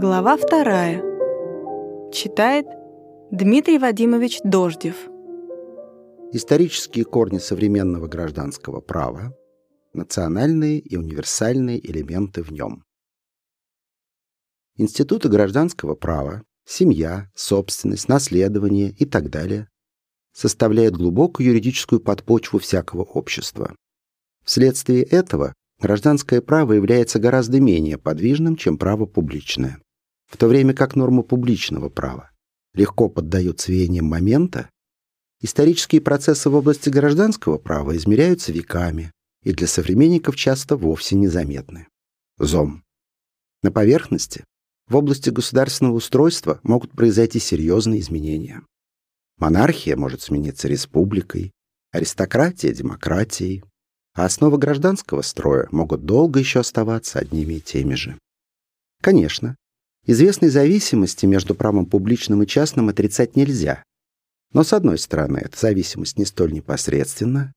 Глава вторая. Читает Дмитрий Вадимович Дождев. Исторические корни современного гражданского права, национальные и универсальные элементы в нем. Институты гражданского права, семья, собственность, наследование и так далее составляют глубокую юридическую подпочву всякого общества. Вследствие этого гражданское право является гораздо менее подвижным, чем право публичное. В то время как нормы публичного права легко поддаются веяниям момента, исторические процессы в области гражданского права измеряются веками и для современников часто вовсе незаметны. ЗОМ. На поверхности, в области государственного устройства могут произойти серьезные изменения. Монархия может смениться республикой, аристократия – демократией, а основы гражданского строя могут долго еще оставаться одними и теми же. Конечно, известной зависимости между правом публичным и частным отрицать нельзя. Но с одной стороны, эта зависимость не столь непосредственна,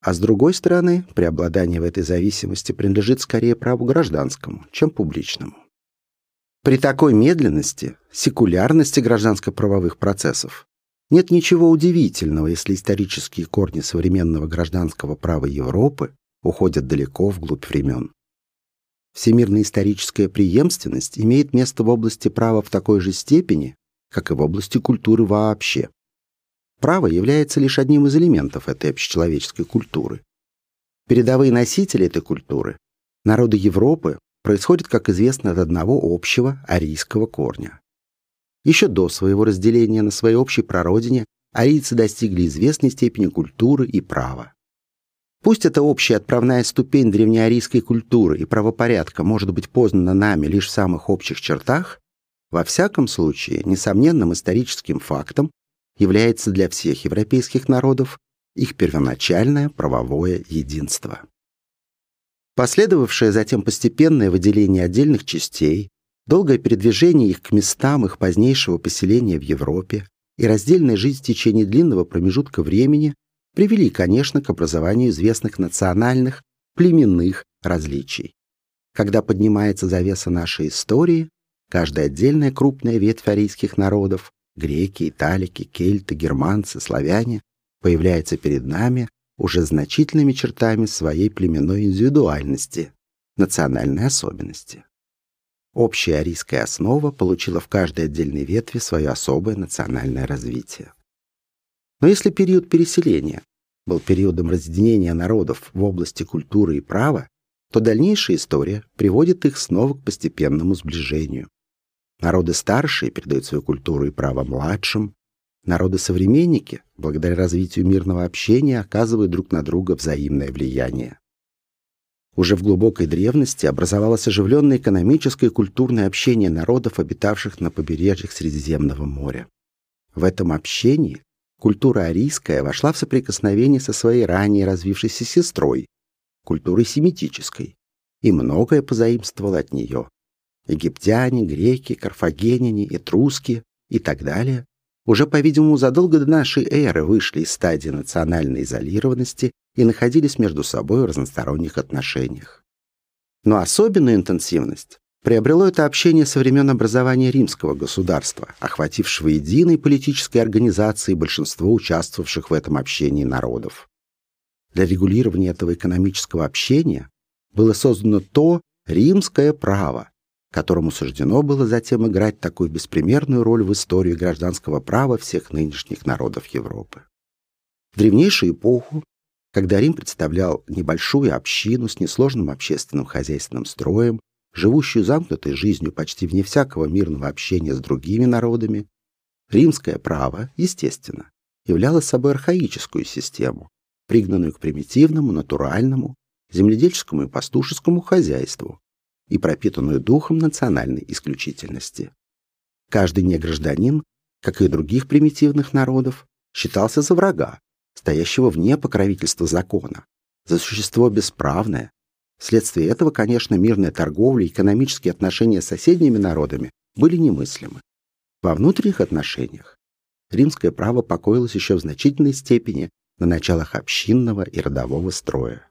а с другой стороны, преобладание в этой зависимости принадлежит скорее праву гражданскому, чем публичному. При такой медленности, секулярности гражданско-правовых процессов нет ничего удивительного, если исторические корни современного гражданского права Европы уходят далеко вглубь времен. Всемирная историческая преемственность имеет место в области права в такой же степени, как и в области культуры вообще. Право является лишь одним из элементов этой общечеловеческой культуры. Передовые носители этой культуры, народы Европы, происходят, как известно, от одного общего арийского корня. Еще до своего разделения на своей общей прародине арийцы достигли известной степени культуры и права. Пусть эта общая отправная ступень древнеарийской культуры и правопорядка может быть познана нами лишь в самых общих чертах, во всяком случае, несомненным историческим фактом является для всех европейских народов их первоначальное правовое единство. Последовавшее затем постепенное выделение отдельных частей, Долгое передвижение их к местам их позднейшего поселения в Европе и раздельная жизнь в течение длинного промежутка времени привели, конечно, к образованию известных национальных, племенных различий. Когда поднимается завеса нашей истории, каждая отдельная крупная ветвь арийских народов — греки, италики, кельты, германцы, славяне — появляется перед нами уже значительными чертами своей племенной индивидуальности, национальной особенности. Общая арийская основа получила в каждой отдельной ветви свое особое национальное развитие. Но если период переселения был периодом разъединения народов в области культуры и права, то дальнейшая история приводит их снова к постепенному сближению. Народы старшие передают свою культуру и право младшим, народы-современники, благодаря развитию мирного общения, оказывают друг на друга взаимное влияние. Уже в глубокой древности образовалось оживленное экономическое и культурное общение народов, обитавших на побережьях Средиземного моря. В этом общении культура арийская вошла в соприкосновение со своей ранее развившейся сестрой, культурой семитической, и многое позаимствовало от нее. Египтяне, греки, карфагеняне, этруски и так далее уже, по-видимому, задолго до нашей эры вышли из стадии национальной изолированности и находились между собой в разносторонних отношениях. Но особенную интенсивность приобрело это общение со времен образования римского государства, охватившего единой политической организации большинство участвовавших в этом общении народов. Для регулирования этого экономического общения было создано то римское право, которому суждено было затем играть такую беспримерную роль в истории гражданского права всех нынешних народов Европы. В древнейшую эпоху когда Рим представлял небольшую общину с несложным общественным хозяйственным строем, живущую замкнутой жизнью почти вне всякого мирного общения с другими народами, римское право, естественно, являло собой архаическую систему, пригнанную к примитивному, натуральному, земледельческому и пастушескому хозяйству и пропитанную духом национальной исключительности. Каждый негражданин, как и других примитивных народов, считался за врага, стоящего вне покровительства закона, за существо бесправное. Вследствие этого, конечно, мирная торговля и экономические отношения с соседними народами были немыслимы. Во внутренних отношениях римское право покоилось еще в значительной степени на началах общинного и родового строя.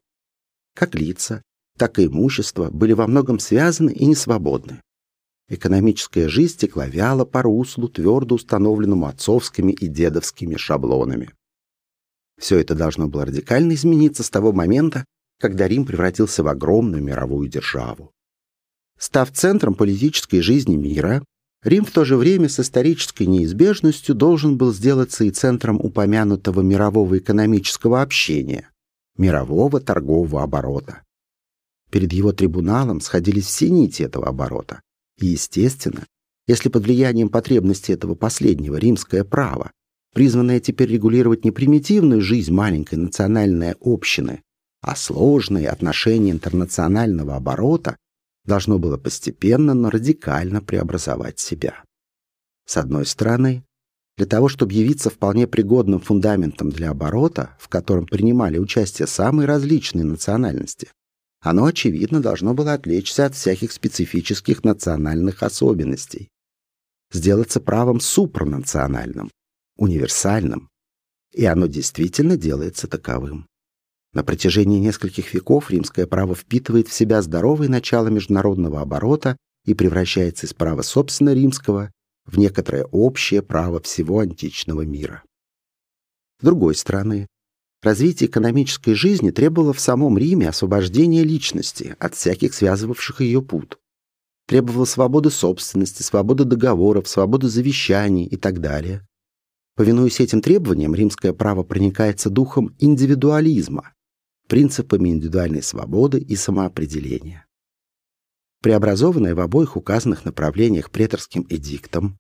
Как лица, так и имущество были во многом связаны и несвободны. экономическая жизнь текла вяло по руслу, твердо установленному отцовскими и дедовскими шаблонами. Все это должно было радикально измениться с того момента, когда Рим превратился в огромную мировую державу. Став центром политической жизни мира, Рим в то же время с исторической неизбежностью должен был сделаться и центром упомянутого мирового экономического общения, мирового торгового оборота. Перед его трибуналом сходились все нити этого оборота. И, естественно, если под влиянием потребностей этого последнего римское право, призванное теперь регулировать не примитивную жизнь маленькой национальной общины, а сложные отношения интернационального оборота, должно было постепенно, но радикально преобразовать себя. С одной стороны, для того, чтобы явиться вполне пригодным фундаментом для оборота, в котором принимали участие самые различные национальности, оно, очевидно, должно было отвлечься от всяких специфических национальных особенностей, сделаться правом супранациональным, универсальным, и оно действительно делается таковым. На протяжении нескольких веков римское право впитывает в себя здоровые начала международного оборота и превращается из права собственно римского в некоторое общее право всего античного мира. С другой стороны, развитие экономической жизни требовало в самом Риме освобождения личности от всяких связывавших ее пут. Требовало свободы собственности, свободы договоров, свободы завещаний и так далее. Повинуясь этим требованиям, римское право проникается духом индивидуализма, принципами индивидуальной свободы и самоопределения. Преобразованное в обоих указанных направлениях преторским эдиктом,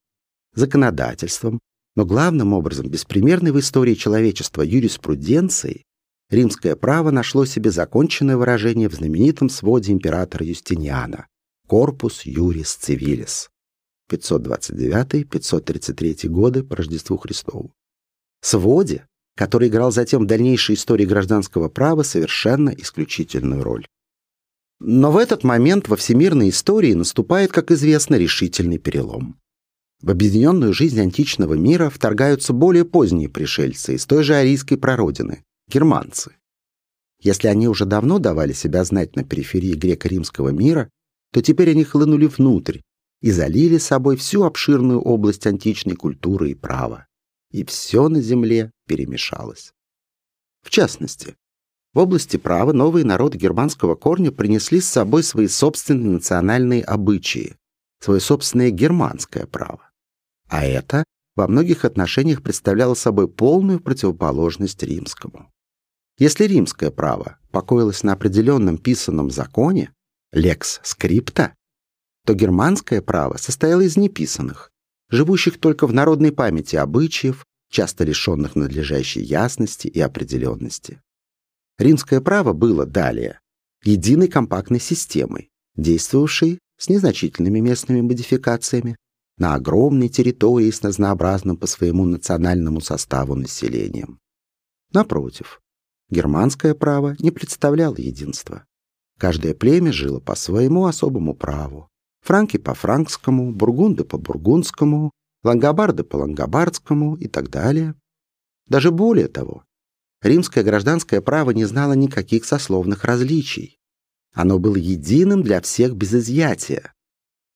законодательством, но главным образом беспримерной в истории человечества юриспруденцией, римское право нашло себе законченное выражение в знаменитом своде императора Юстиниана «Corpus Juris Civilis» 529-533 годы по Рождеству Христову. Своде, который играл затем в дальнейшей истории гражданского права совершенно исключительную роль. Но в этот момент во всемирной истории наступает, как известно, решительный перелом. В объединенную жизнь античного мира вторгаются более поздние пришельцы из той же арийской прародины – германцы. Если они уже давно давали себя знать на периферии греко-римского мира, то теперь они хлынули внутрь и залили собой всю обширную область античной культуры и права и все на земле перемешалось. В частности, в области права новые народы германского корня принесли с собой свои собственные национальные обычаи, свое собственное германское право. А это во многих отношениях представляло собой полную противоположность римскому. Если римское право покоилось на определенном писанном законе, лекс скрипта, то германское право состояло из неписанных, живущих только в народной памяти обычаев, часто лишенных надлежащей ясности и определенности. Римское право было далее единой компактной системой, действовавшей с незначительными местными модификациями на огромной территории с разнообразным по своему национальному составу населением. Напротив, германское право не представляло единства. Каждое племя жило по своему особому праву, франки по франкскому, бургунды по бургундскому, лангобарды по лангобардскому и так далее. Даже более того, римское гражданское право не знало никаких сословных различий. Оно было единым для всех без изъятия.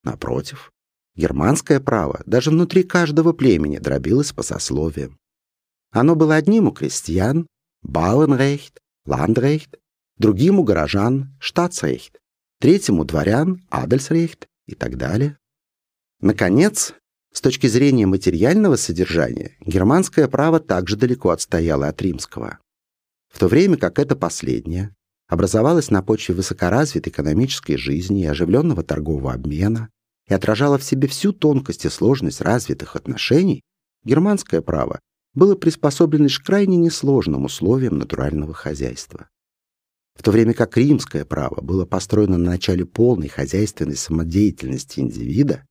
Напротив, германское право даже внутри каждого племени дробилось по сословиям. Оно было одним у крестьян – Бауенрейхт, Ландрейхт, другим у горожан – Штатсрейхт, третьему дворян – Адельсрейхт, и так далее. Наконец, с точки зрения материального содержания, германское право также далеко отстояло от римского. В то время как это последнее образовалось на почве высокоразвитой экономической жизни и оживленного торгового обмена и отражало в себе всю тонкость и сложность развитых отношений, германское право было приспособлено лишь к крайне несложным условиям натурального хозяйства. В то время как римское право было построено на начале полной хозяйственной самодеятельности индивида,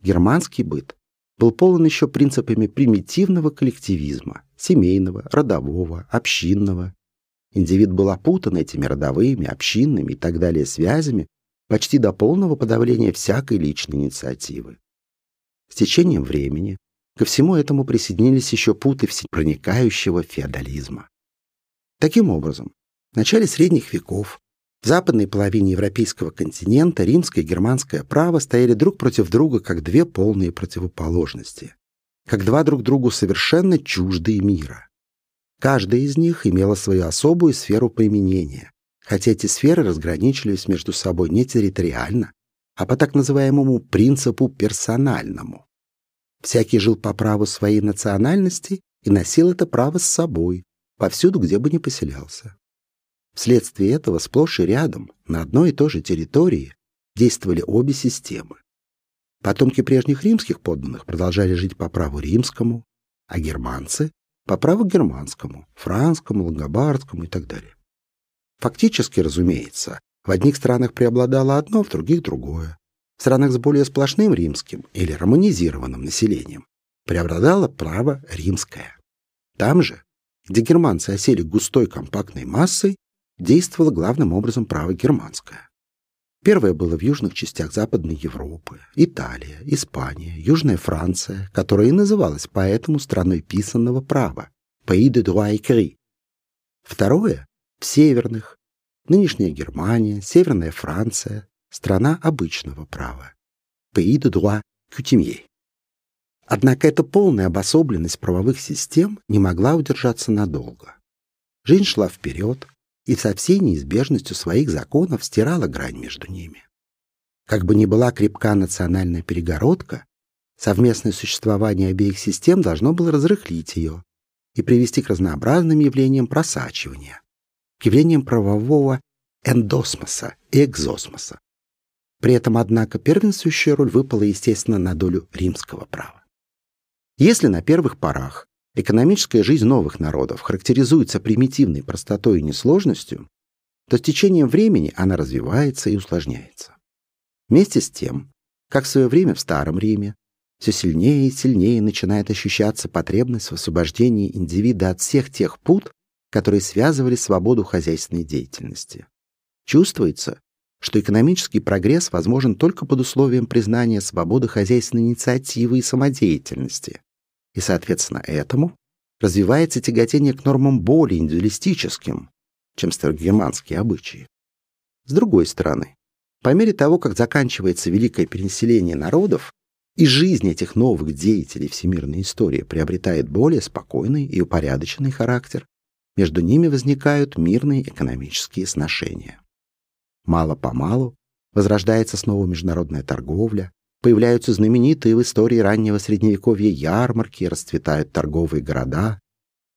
германский быт был полон еще принципами примитивного коллективизма, семейного, родового, общинного. Индивид был опутан этими родовыми, общинными и так далее связями почти до полного подавления всякой личной инициативы. С течением времени ко всему этому присоединились еще путы всепроникающего феодализма. Таким образом, в начале средних веков В западной половине европейского континента римское и германское право стояли друг против друга как две полные противоположности, как два друг другу совершенно чуждые мира. Каждая из них имела свою особую сферу применения, хотя эти сферы разграничивались между собой не территориально, а по так называемому принципу персональному. Всякий жил по праву своей национальности и носил это право с собой, повсюду, где бы ни поселялся. Вследствие этого сплошь и рядом, на одной и той же территории, действовали обе системы. Потомки прежних римских подданных продолжали жить по праву римскому, а германцы — по праву германскому, франскому, лангобардскому и так далее. Фактически, разумеется, в одних странах преобладало одно, в других — другое. В странах с более сплошным римским или романизированным населением преобладало право римское. Там же, где германцы осели густой компактной массой, действовало главным образом право германское. Первое было в южных частях Западной Европы, Италия, Испания, Южная Франция, которая и называлась поэтому страной писанного права, pays de droit écrit. Второе — в северных, нынешняя Германия, Северная Франция, страна обычного права, pays de droit coutumier. Однако эта полная обособленность правовых систем не могла удержаться надолго. Жизнь шла вперед, и со всей неизбежностью своих законов стирала грань между ними. Как бы ни была крепка национальная перегородка, совместное существование обеих систем должно было разрыхлить ее и привести к разнообразным явлениям просачивания, к явлениям правового эндосмоса и экзосмоса. При этом, однако, первенствующая роль выпала, естественно, на долю римского права. Если на первых порах экономическая жизнь новых народов характеризуется примитивной простотой и несложностью, то с течением времени она развивается и усложняется. Вместе с тем, как в свое время в Старом Риме, все сильнее и сильнее начинает ощущаться потребность в освобождении индивида от всех тех пут, которые связывали свободу хозяйственной деятельности. Чувствуется, что экономический прогресс возможен только под условием признания свободы хозяйственной инициативы и самодеятельности, и, соответственно, этому развивается тяготение к нормам более индивидуалистическим, чем старогерманские обычаи. С другой стороны, по мере того, как заканчивается великое переселение народов, и жизнь этих новых деятелей всемирной истории приобретает более спокойный и упорядоченный характер, между ними возникают мирные экономические сношения. Мало-помалу возрождается снова международная торговля, Появляются знаменитые в истории раннего Средневековья ярмарки, расцветают торговые города.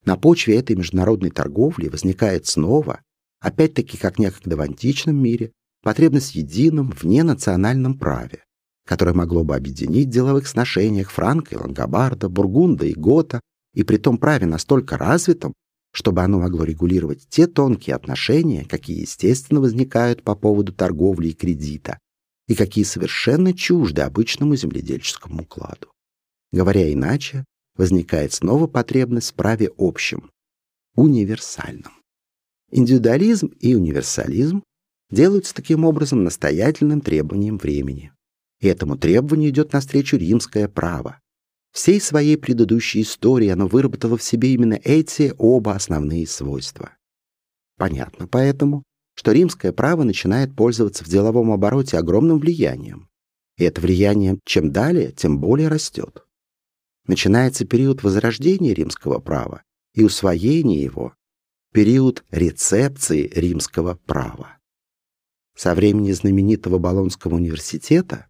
На почве этой международной торговли возникает снова, опять-таки как некогда в античном мире, потребность в едином вненациональном праве, которое могло бы объединить в деловых сношениях Франка и Лангобарда, Бургунда и Гота, и при том праве настолько развитом, чтобы оно могло регулировать те тонкие отношения, какие естественно возникают по поводу торговли и кредита, и какие совершенно чужды обычному земледельческому укладу. Говоря иначе, возникает снова потребность в праве общем, универсальном. Индивидуализм и универсализм делаются таким образом настоятельным требованием времени. И этому требованию идет навстречу римское право. Всей своей предыдущей истории оно выработало в себе именно эти оба основные свойства. Понятно поэтому, что римское право начинает пользоваться в деловом обороте огромным влиянием. И это влияние чем далее, тем более растет. Начинается период возрождения римского права и усвоения его, период рецепции римского права. Со времени знаменитого Болонского университета,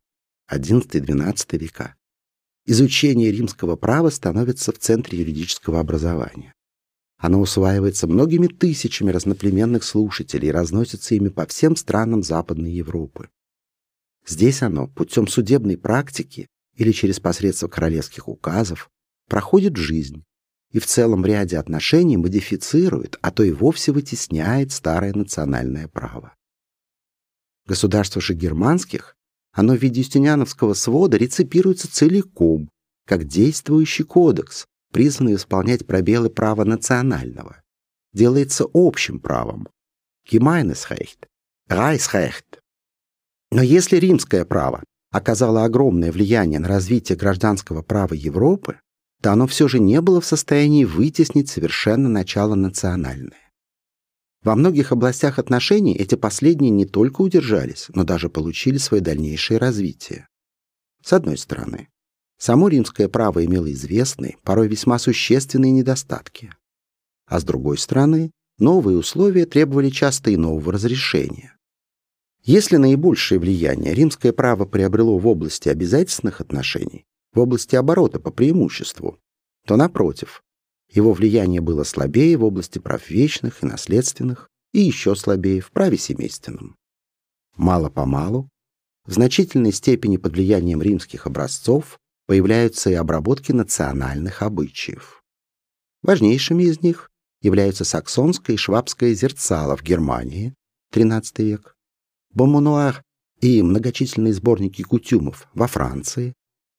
XI-XII века, изучение римского права становится в центре юридического образования. Оно усваивается многими тысячами разноплеменных слушателей и разносится ими по всем странам Западной Европы. Здесь оно путем судебной практики или через посредство королевских указов проходит жизнь и в целом ряде отношений модифицирует, а то и вовсе вытесняет старое национальное право. Государство же германских, оно в виде юстиниановского свода реципируется целиком, как действующий кодекс, призванный исполнять пробелы права национального, делается общим правом. Gemeinesrecht, Reichsrecht. Но если римское право оказало огромное влияние на развитие гражданского права Европы, то оно все же не было в состоянии вытеснить совершенно начало национальное. Во многих областях отношений эти последние не только удержались, но даже получили свое дальнейшее развитие. С одной стороны, само римское право имело известные, порой весьма существенные недостатки. А с другой стороны, новые условия требовали часто и нового разрешения. Если наибольшее влияние римское право приобрело в области обязательственных отношений, в области оборота по преимуществу, то, напротив, его влияние было слабее в области прав вечных и наследственных и еще слабее в праве семейственном. Мало-помалу, в значительной степени под влиянием римских образцов, появляются и обработки национальных обычаев. Важнейшими из них являются саксонское и швабское зерцало в Германии, XIII век, Бомонуар и многочисленные сборники кутюмов во Франции,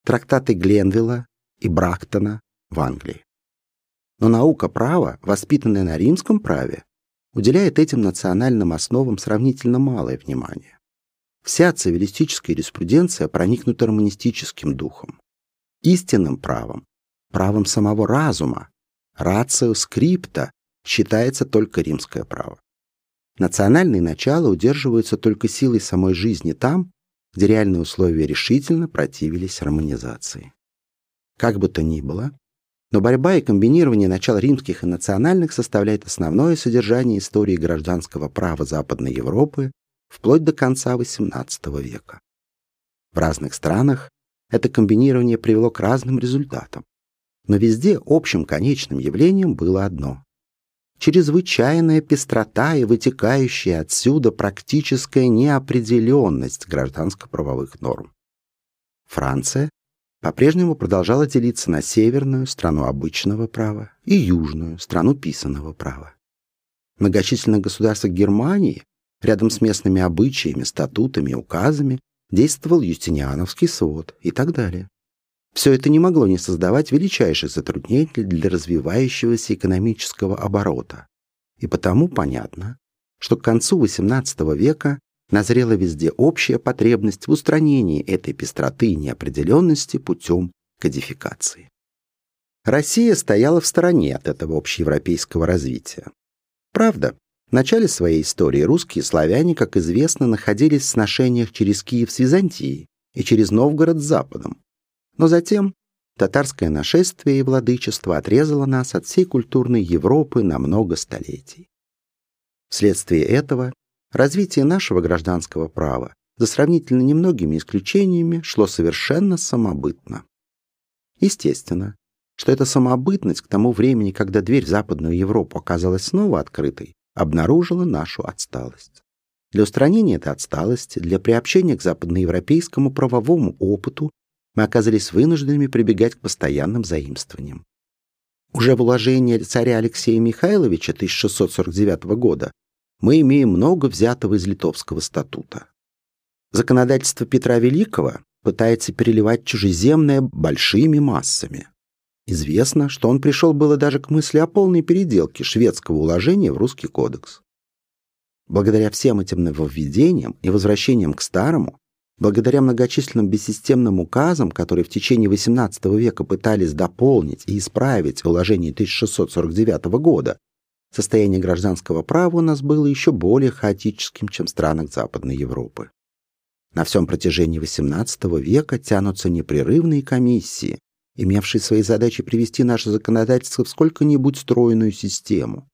трактаты Гленвилла и Брактона в Англии. Но наука права, воспитанная на римском праве, уделяет этим национальным основам сравнительно малое внимание. Вся цивилистическая юриспруденция проникнута романистическим духом, истинным правом, правом самого разума, рацио скрипта считается только римское право. Национальные начала удерживаются только силой самой жизни там, где реальные условия решительно противились романизации. Как бы то ни было, но борьба и комбинирование начал римских и национальных составляет основное содержание истории гражданского права Западной Европы вплоть до конца XVIII века. В разных странах это комбинирование привело к разным результатам, но везде общим конечным явлением было одно чрезвычайная пестрота и вытекающая отсюда практическая неопределенность гражданско-правовых норм. Франция по-прежнему продолжала делиться на северную, страну обычного права, и южную, страну писанного права. В многочисленных государствах Германии, рядом с местными обычаями, статутами и указами, действовал Юстиниановский свод и так далее. Все это не могло не создавать величайших затруднений для развивающегося экономического оборота. И потому понятно, что к концу XVIII века назрела везде общая потребность в устранении этой пестроты и неопределенности путем кодификации. Россия стояла в стороне от этого общеевропейского развития. Правда, в начале своей истории русские славяне, как известно, находились в сношениях через Киев с Византией и через Новгород с Западом, но затем татарское нашествие и владычество отрезало нас от всей культурной Европы на много столетий. Вследствие этого развитие нашего гражданского права за сравнительно немногими исключениями шло совершенно самобытно. Естественно, что эта самобытность к тому времени, когда дверь в Западную Европу оказалась снова открытой, обнаружила нашу отсталость. Для устранения этой отсталости, для приобщения к западноевропейскому правовому опыту мы оказались вынужденными прибегать к постоянным заимствованиям. Уже в уложении царя Алексея Михайловича 1649 года мы имеем много взятого из Литовского статута. Законодательство Петра Великого пытается переливать чужеземное большими массами. Известно, что он пришел было даже к мысли о полной переделке шведского уложения в русский кодекс. Благодаря всем этим нововведениям и возвращениям к старому, Благодаря многочисленным бессистемным указам, которые в течение XVIII века пытались дополнить и исправить уложение 1649 года, состояние гражданского права у нас было еще более хаотическим, чем в странах Западной Европы. На всем протяжении XVIII века тянутся непрерывные комиссии, имевшие своей задачей привести наше законодательство в сколько-нибудь стройную систему.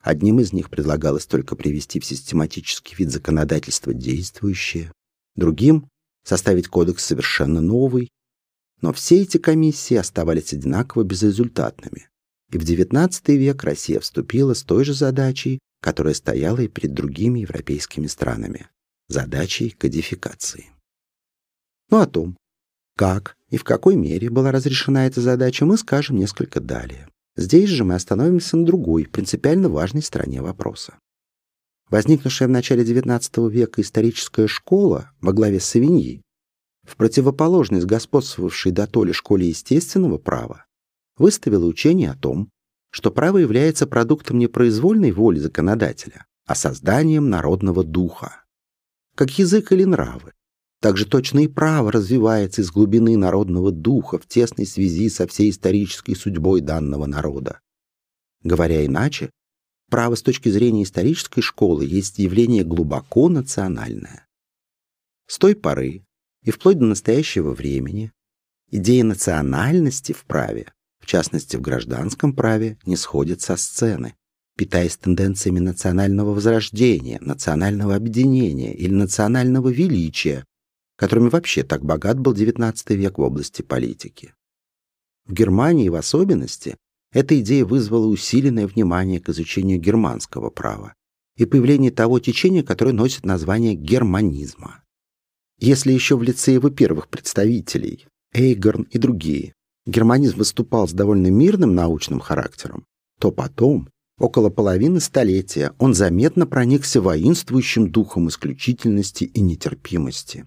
Одним из них предлагалось только привести в систематический вид законодательства действующее, другим составить кодекс совершенно новый. Но все эти комиссии оставались одинаково безрезультатными. И в XIX век Россия вступила с той же задачей, которая стояла и перед другими европейскими странами – задачей кодификации. Ну о том, как и в какой мере была разрешена эта задача, мы скажем несколько далее. Здесь же мы остановимся на другой, принципиально важной стороне вопроса. Возникнувшая в начале XIX века историческая школа во главе с Савиньи, в противоположность господствовавшей до то ли школе естественного права, выставила учение о том, что право является продуктом не произвольной воли законодателя, а созданием народного духа. Как язык или нравы, так же точно и право развивается из глубины народного духа в тесной связи со всей исторической судьбой данного народа. Говоря иначе, право с точки зрения исторической школы есть явление глубоко национальное. С той поры и вплоть до настоящего времени идея национальности в праве, в частности в гражданском праве, не сходит со сцены, питаясь тенденциями национального возрождения, национального объединения или национального величия, которыми вообще так богат был XIX век в области политики. В Германии в особенности эта идея вызвала усиленное внимание к изучению германского права и появление того течения, которое носит название германизма. Если еще в лице его первых представителей, Эйгорн и другие, германизм выступал с довольно мирным научным характером, то потом, около половины столетия, он заметно проникся воинствующим духом исключительности и нетерпимости.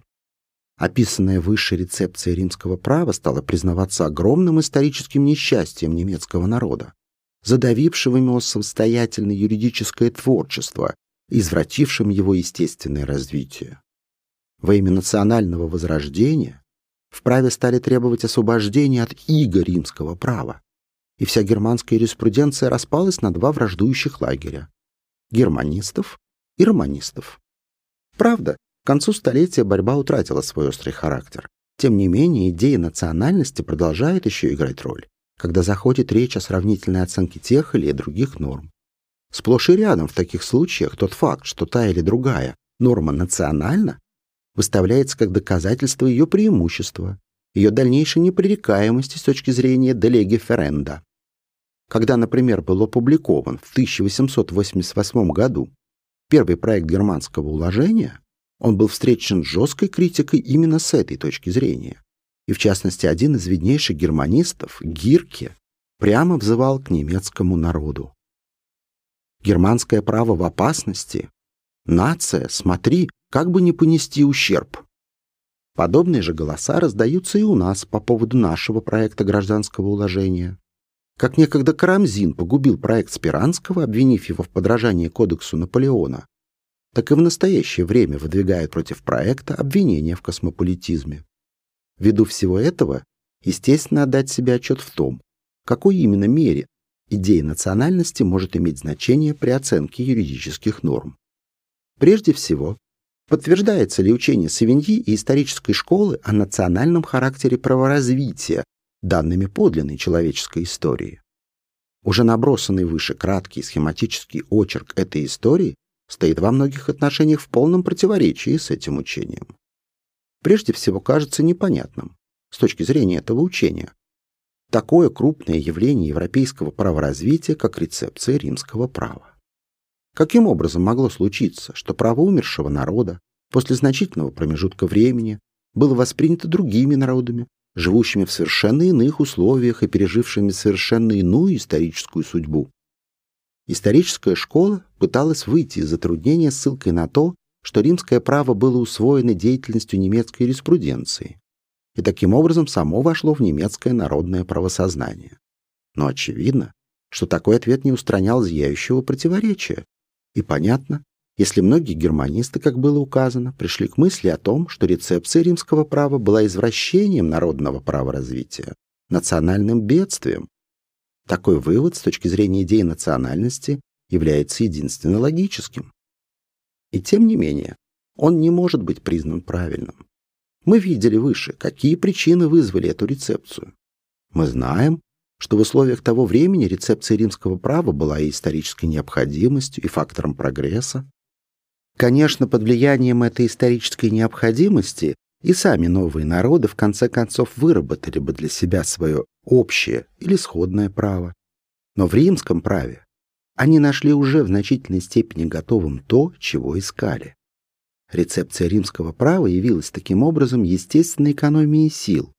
Описанная выше рецепция римского права стала признаваться огромным историческим несчастьем немецкого народа, задавившего его самостоятельное юридическое творчество извратившим его естественное развитие. Во имя национального возрождения в праве стали требовать освобождения от иго римского права, и вся германская юриспруденция распалась на два враждующих лагеря – германистов и романистов. Правда, концу столетия борьба утратила свой острый характер. Тем не менее, идея национальности продолжает еще играть роль, когда заходит речь о сравнительной оценке тех или других норм. Сплошь и рядом в таких случаях тот факт, что та или другая норма национальна, выставляется как доказательство ее преимущества, ее дальнейшей непререкаемости с точки зрения делеги ференда. Когда, например, был опубликован в 1888 году первый проект германского уложения, он был встречен жесткой критикой именно с этой точки зрения. И в частности, один из виднейших германистов, Гирке, прямо взывал к немецкому народу. Германское право в опасности. Нация, смотри, как бы не понести ущерб. Подобные же голоса раздаются и у нас по поводу нашего проекта гражданского уложения. Как некогда Карамзин погубил проект Спиранского, обвинив его в подражании кодексу Наполеона, так и в настоящее время выдвигают против проекта обвинения в космополитизме. Ввиду всего этого, естественно, отдать себе отчет в том, в какой именно мере идея национальности может иметь значение при оценке юридических норм. Прежде всего, подтверждается ли учение Савиньи и исторической школы о национальном характере праворазвития данными подлинной человеческой истории. Уже набросанный выше краткий схематический очерк этой истории стоит во многих отношениях в полном противоречии с этим учением. Прежде всего кажется непонятным, с точки зрения этого учения, такое крупное явление европейского праворазвития, как рецепция римского права. Каким образом могло случиться, что право умершего народа после значительного промежутка времени было воспринято другими народами, живущими в совершенно иных условиях и пережившими совершенно иную историческую судьбу, Историческая школа пыталась выйти из затруднения ссылкой на то, что римское право было усвоено деятельностью немецкой юриспруденции, и таким образом само вошло в немецкое народное правосознание. Но очевидно, что такой ответ не устранял зияющего противоречия. И понятно, если многие германисты, как было указано, пришли к мысли о том, что рецепция римского права была извращением народного права развития, национальным бедствием, такой вывод с точки зрения идеи национальности является единственно логическим. И тем не менее, он не может быть признан правильным. Мы видели выше, какие причины вызвали эту рецепцию. Мы знаем, что в условиях того времени рецепция римского права была и исторической необходимостью, и фактором прогресса. Конечно, под влиянием этой исторической необходимости и сами новые народы в конце концов выработали бы для себя свое общее или сходное право. Но в римском праве они нашли уже в значительной степени готовым то, чего искали. Рецепция римского права явилась таким образом естественной экономией сил,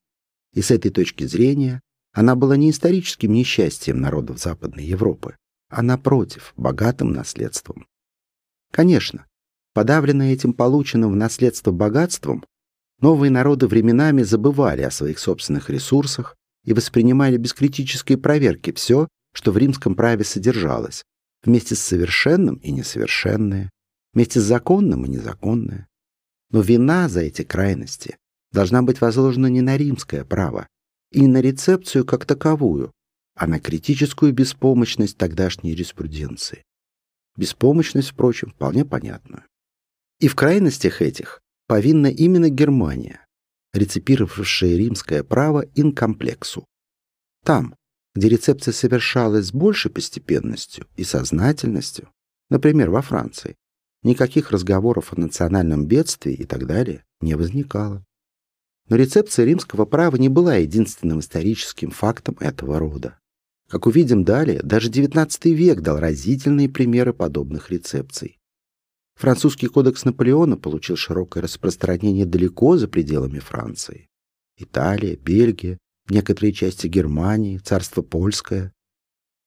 и с этой точки зрения она была не историческим несчастьем народов Западной Европы, а напротив, богатым наследством. Конечно, подавленные этим полученным в наследство богатством, Новые народы временами забывали о своих собственных ресурсах и воспринимали без критической проверки все, что в римском праве содержалось, вместе с совершенным и несовершенное, вместе с законным и незаконное. Но вина за эти крайности должна быть возложена не на римское право и не на рецепцию как таковую, а на критическую беспомощность тогдашней юриспруденции. Беспомощность, впрочем, вполне понятна. И в крайностях этих повинна именно Германия, реципировавшая римское право инкомплексу. Там, где рецепция совершалась с большей постепенностью и сознательностью, например, во Франции, никаких разговоров о национальном бедствии и так далее не возникало. Но рецепция римского права не была единственным историческим фактом этого рода. Как увидим далее, даже XIX век дал разительные примеры подобных рецепций. Французский кодекс Наполеона получил широкое распространение далеко за пределами Франции. Италия, Бельгия, некоторые части Германии, царство польское.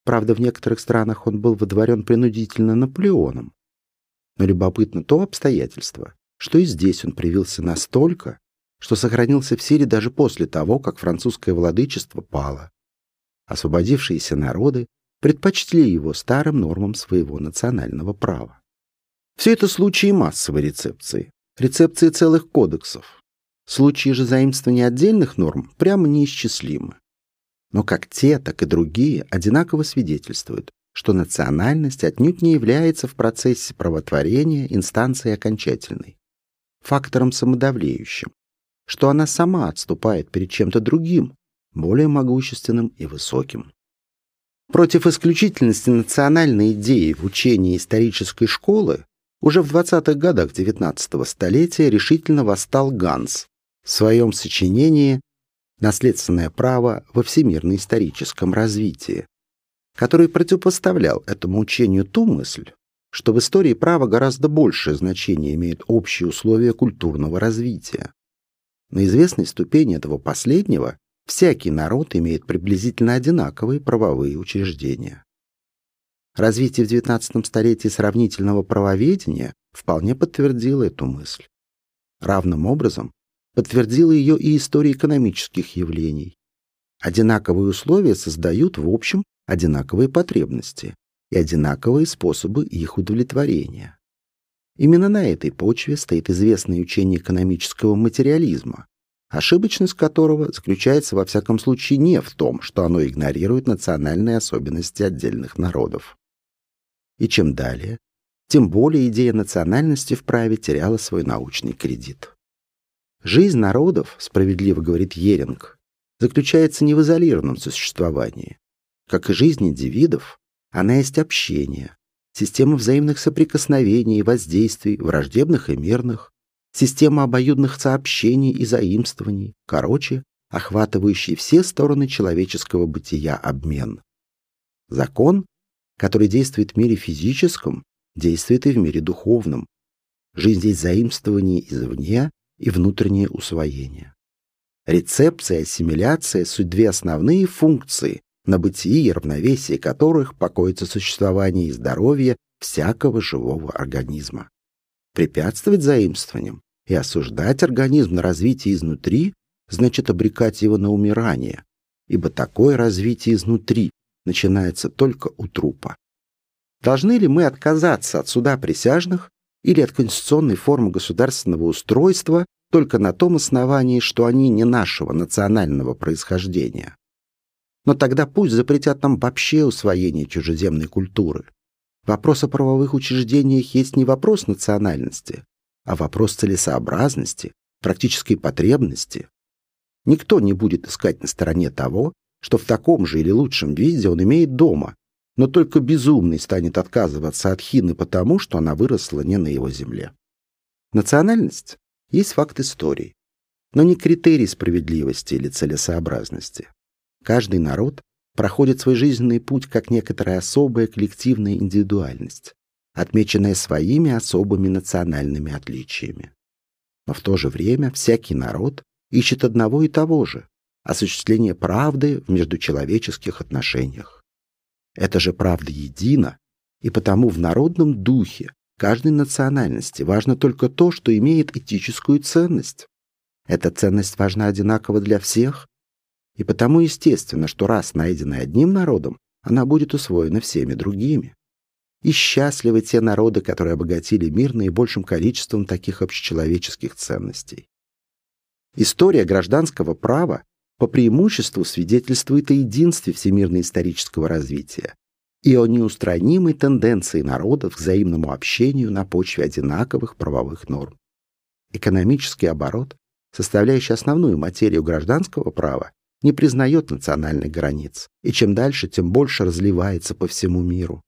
Правда, в некоторых странах он был водворен принудительно Наполеоном. Но любопытно то обстоятельство, что и здесь он привился настолько, что сохранился в силе даже после того, как французское владычество пало. Освободившиеся народы предпочли его старым нормам своего национального права. Все это случаи массовой рецепции, рецепции целых кодексов. Случаи же заимствования отдельных норм прямо неисчислимы. Но как те, так и другие одинаково свидетельствуют, что национальность отнюдь не является в процессе правотворения инстанцией окончательной, фактором самодавлеющим, что она сама отступает перед чем-то другим, более могущественным и высоким. Против исключительности национальной идеи в учении исторической школы уже в 20-х годах XIX столетия решительно восстал Ганс в своем сочинении «Наследственное право во всемирно-историческом развитии», который противопоставлял этому учению ту мысль, что в истории права гораздо большее значение имеют общие условия культурного развития. На известной ступени этого последнего всякий народ имеет приблизительно одинаковые правовые учреждения. Развитие в XIX столетии сравнительного правоведения вполне подтвердило эту мысль. Равным образом подтвердила ее и история экономических явлений. Одинаковые условия создают, в общем, одинаковые потребности и одинаковые способы их удовлетворения. Именно на этой почве стоит известное учение экономического материализма, ошибочность которого заключается во всяком случае не в том, что оно игнорирует национальные особенности отдельных народов. И чем далее, тем более идея национальности в праве теряла свой научный кредит. Жизнь народов, справедливо говорит Еринг, заключается не в изолированном существовании. Как и жизнь индивидов, она есть общение, система взаимных соприкосновений и воздействий, враждебных и мирных, система обоюдных сообщений и заимствований, короче, охватывающий все стороны человеческого бытия обмен. Закон, который действует в мире физическом, действует и в мире духовном. Жизнь здесь заимствование извне и внутреннее усвоение. Рецепция и ассимиляция – суть две основные функции, на бытии и равновесии которых покоится существование и здоровье всякого живого организма. Препятствовать заимствованиям и осуждать организм на развитие изнутри значит обрекать его на умирание, ибо такое развитие изнутри начинается только у трупа. Должны ли мы отказаться от суда присяжных или от конституционной формы государственного устройства только на том основании, что они не нашего национального происхождения? Но тогда пусть запретят нам вообще усвоение чужеземной культуры. Вопрос о правовых учреждениях есть не вопрос национальности, а вопрос целесообразности, практической потребности. Никто не будет искать на стороне того, что в таком же или лучшем виде он имеет дома, но только безумный станет отказываться от хины потому, что она выросла не на его земле. Национальность есть факт истории, но не критерий справедливости или целесообразности. Каждый народ проходит свой жизненный путь как некоторая особая коллективная индивидуальность, отмеченная своими особыми национальными отличиями. Но в то же время всякий народ ищет одного и того же – осуществление правды в междучеловеческих отношениях. Это же правда едина, и потому в народном духе каждой национальности важно только то, что имеет этическую ценность. Эта ценность важна одинаково для всех, и потому естественно, что раз найденная одним народом, она будет усвоена всеми другими. И счастливы те народы, которые обогатили мир наибольшим количеством таких общечеловеческих ценностей. История гражданского права по преимуществу свидетельствует о единстве всемирно-исторического развития, и о неустранимой тенденции народов к взаимному общению на почве одинаковых правовых норм. Экономический оборот, составляющий основную материю гражданского права, не признает национальных границ, и чем дальше, тем больше разливается по всему миру.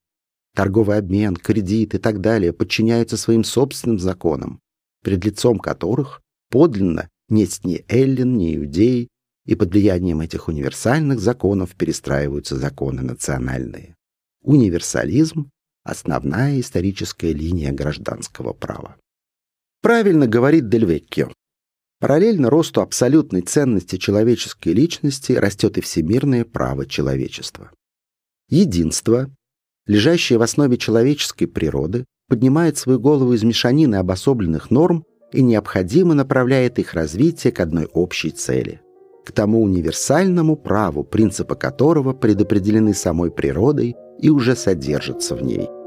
Торговый обмен, кредит и так далее подчиняются своим собственным законам, пред лицом которых подлинно нет ни эллин, ни иудеи, и под влиянием этих универсальных законов перестраиваются законы национальные. Универсализм – основная историческая линия гражданского права. Правильно говорит Дельвеккио. Параллельно росту абсолютной ценности человеческой личности растет и всемирное право человечества. Единство, лежащее в основе человеческой природы, поднимает свою голову из мешанины обособленных норм и необходимо направляет их развитие к одной общей цели – к тому универсальному праву, принципы которого предопределены самой природой и уже содержатся в ней –